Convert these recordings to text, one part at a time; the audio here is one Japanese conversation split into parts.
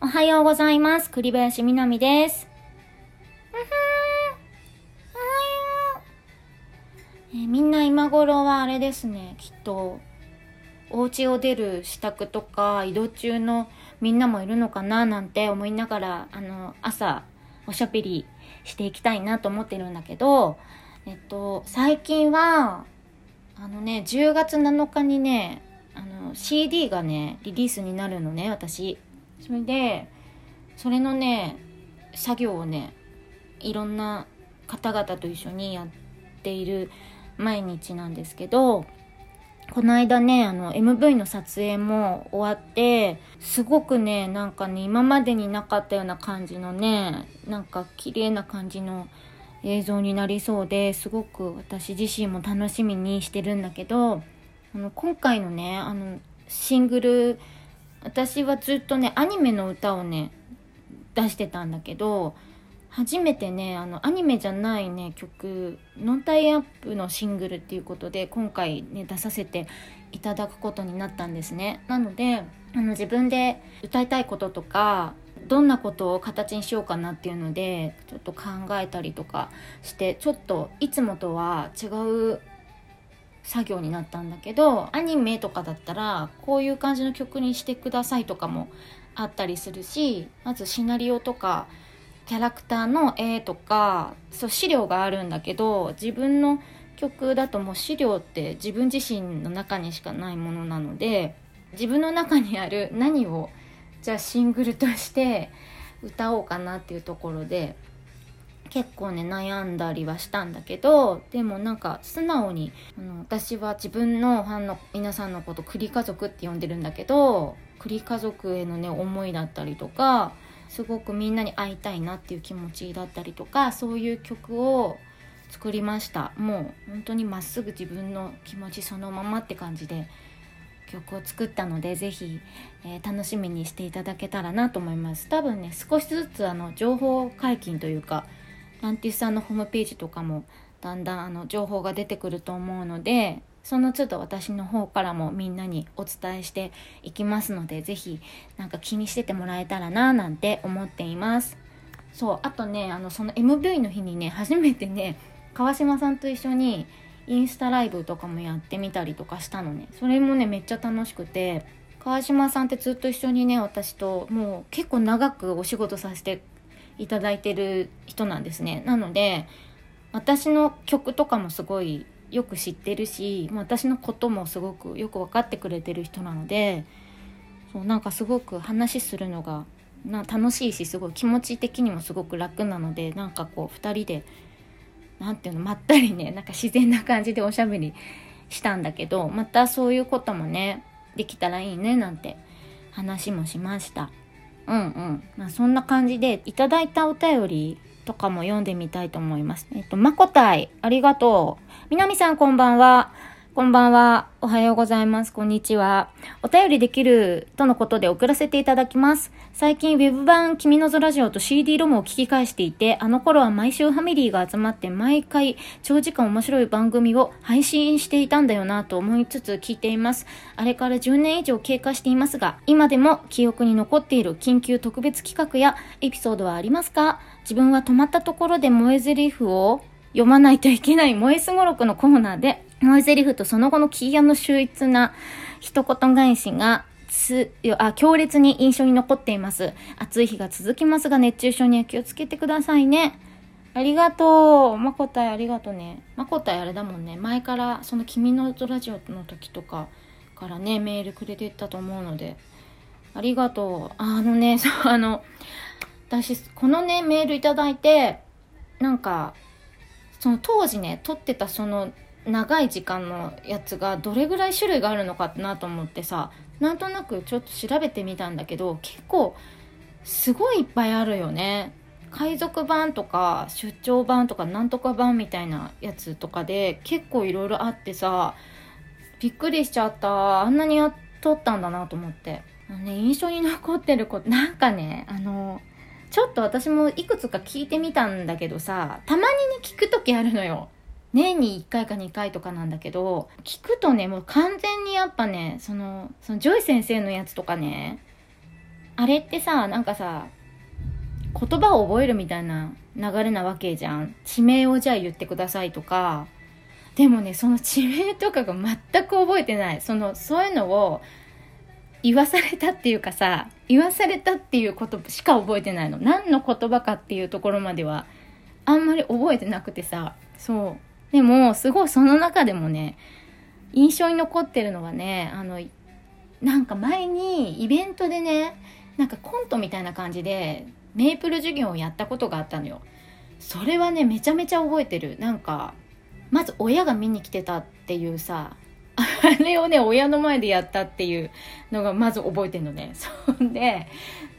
おはようございます。栗林みなみです。おはよう、えーみんな今頃はあれですね、きっと、お家を出る支度とか移動中のみんなもいるのかななんて思いながら、あの、朝おしゃべりしていきたいなと思ってるんだけど、えっと、最近は、あのね、10月7日にね、あの、CD がね、リリースになるのね、私。それで、それのね、作業をね、いろんな方々と一緒にやっている毎日なんですけど、この間ね、あの、MV の撮影も終わって、すごくね、なんかね、今までになかったような感じのね、なんか綺麗な感じの映像になりそうですごく私自身も楽しみにしてるんだけど、あの、今回のね、あの、シングル、私はずっとね、アニメの歌をね、出してたんだけど、初めてね、あの、アニメじゃないね、曲、ノンタイアップのシングルっていうことで、今回ね、出させていただくことになったんですね。なので、あの、自分で歌いたいこととか、どんなことを形にしようかなっていうので、ちょっと考えたりとかして、ちょっといつもとは違う作業になったんだけどアニメとかだったらこういう感じの曲にしてくださいとかもあったりするしまずシナリオとかキャラクターの絵とかそう資料があるんだけど自分の曲だともう資料って自分自身の中にしかないものなので自分の中にある 何をじゃあシングルとして歌おうかなっていうところで結構ね悩んだりはしたんだけどでもなんか素直にあの私は自分のファンの皆さんのこと栗家族って呼んでるんだけど栗家族へのね思いだったりとかすごくみんなに会いたいなっていう気持ちだったりとかそういう曲を作りました。もう本当にまっすぐ自分の気持ちそのままって感じで曲を作ったのでぜひ、えー楽しみにしていただけたらなと思います。多分ね少しずつあの情報解禁というかランティスさんのホームページとかもだんだんあの情報が出てくると思うのでその都度私の方からもみんなにお伝えしていきますのでぜひなんか気にしててもらえたらななんて思っています。そうあとねあのその MV の日にね初めてね川島さんと一緒にインスタライブとかもやってみたりとかしたのね。それもねめっちゃ楽しくて川島さんってずっと一緒にね私ともう結構長くお仕事させていただいてる人なんですね。なので私の曲とかもすごいよく知ってるし私のこともすごくよく分かってくれてる人なのでそうなんかすごく話するのがな楽しいしすごい気持ち的にもすごく楽なのでなんかこう2人でなんていうのまったりねなんか自然な感じでおしゃべりしたんだけどまたそういうこともねできたらいいねなんて話もしました。うんうん。まあそんな感じでいただいたお便りとかも読んでみたいと思います。えっとまこたいありがとう。みなみさんこんばんは。こんばんは。おはようございます。こんにちは。お便りできるとのことで送らせていただきます。最近、ウェブ版君のぞラジオと CD ロムを聞き返していて、あの頃は毎週ファミリーが集まって毎回長時間面白い番組を配信していたんだよなと思いつつ聞いています。あれから10年以上経過していますが、今でも記憶に残っている緊急特別企画やエピソードはありますか？自分は止まったところで萌え台詞を読まないといけない萌えすごろくのコーナーで、萌え台詞とその後のキーヤの秀逸な一言返しが、つ、あ、強烈に印象に残っています。暑い日が続きますが、熱中症には気をつけてくださいね。ありがとう。まこたいありがとうね。まこたいあれだもんね。前から、その君のラジオの時とかからね、メールくれてたと思うので、ありがとう。あのね、そう、あの、私、このね、メールいただいて、なんか、その当時ね撮ってたその長い時間のやつがどれぐらい種類があるのかなと思ってさなんとなくちょっと調べてみたんだけど結構すごいいっぱいあるよね。海賊版とか出張版とかなんとか版みたいなやつとかで結構いろいろあってさびっくりしちゃった。あんなにやっとったんだなと思って。ね印象に残ってることなんかねあのちょっと私もいくつか聞いてみたんだけどさ、たまにね、聞くときあるのよ。年に1回か2回とかなんだけど、聞くとね、もう完全にやっぱね、その、そのジョイ先生のやつとかね、あれってさなんかさ言葉を覚えるみたいな流れなわけじゃん。地名をじゃあ言ってくださいとか。でもねその地名とかが全く覚えてない。そのそういうのを言わされたっていうかさ言わされたっていうことしか覚えてないの。何の言葉かっていうところまではあんまり覚えてなくてさ。そう。でもすごいその中でもね印象に残ってるのはねあのなんか前にイベントでねなんかコントみたいな感じでメープル授業をやったことがあったのよ。それはねめちゃめちゃ覚えてる。なんかまず親が見に来てたっていうさあれをね親の前でやったっていうのがまず覚えてんのね。そんで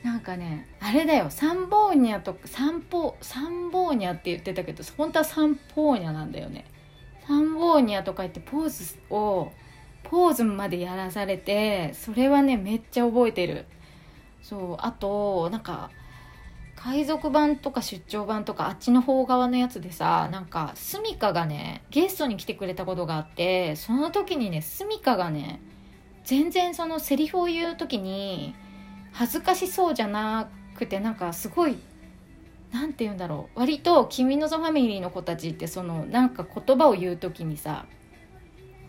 なんかねあれだよ。サンボーニャとかサンポサンボーニャって言ってたけど本当はサンポーニャなんだよね。サンボーニャとか言ってポーズをポーズまでやらされてそれはねめっちゃ覚えてる。そうあとなんか海賊版とか出張版とかあっちの方側のやつでさなんかスミカがねゲストに来てくれたことがあってその時にねスミカがね全然そのセリフを言う時に恥ずかしそうじゃなくてなんかすごい何て言うんだろう。割と「君のぞファミリー」の子たちってそのなんか言葉を言う時にさ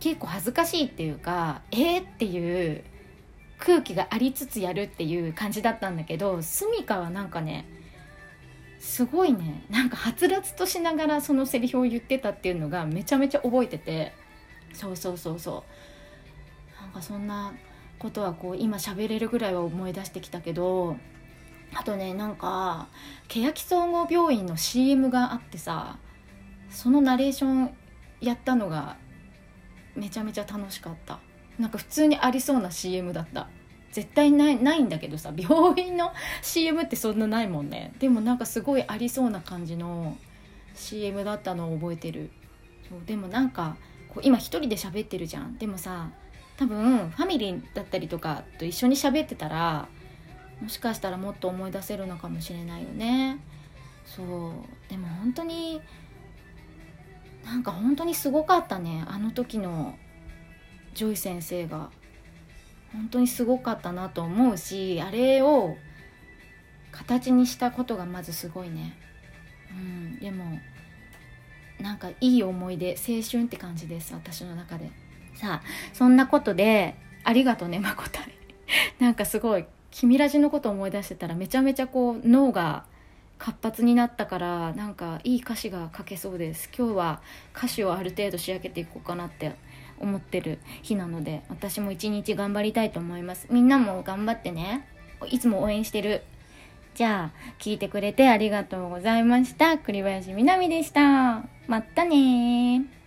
結構恥ずかしいっていうかえー、っていう空気がありつつやるっていう感じだったんだけどスミカはなんかねすごいねなんかはつらつとしながらそのセリフを言ってたっていうのがめちゃめちゃ覚えててそうそうそうそう。なんかそんなことはこう今喋れるぐらいは思い出してきたけどあとねなんか欅総合病院の CM があってさそのナレーションやったのがめちゃめちゃ楽しかった。なんか普通にありそうな CM だった。絶対ないないんだけどさ病院の CM ってそんなないもんね。でもなんかすごいありそうな感じの CM だったのを覚えてる。そうでもなんかこう今一人で喋ってるじゃん。でもさ多分ファミリーだったりとかと一緒に喋ってたらもしかしたらもっと思い出せるのかもしれないよね。そう。でも本当になんか本当にすごかったね。あの時のジョイ先生が。本当にすごかったなと思うしあれを形にしたことがまずすごいね。うん。でもなんかいい思い出青春って感じです私の中で。さあそんなことでありがとうねまこたなんかすごい君ラジのこと思い出してたらめちゃめちゃこう脳が活発になったからなんかいい歌詞が書けそうです。今日は歌詞をある程度仕上げていこうかなって思ってる日なので私も一日頑張りたいと思います。みんなも頑張ってね。いつも応援してる。じゃあ聞いてくれてありがとうございました。栗林みなみでした。まったね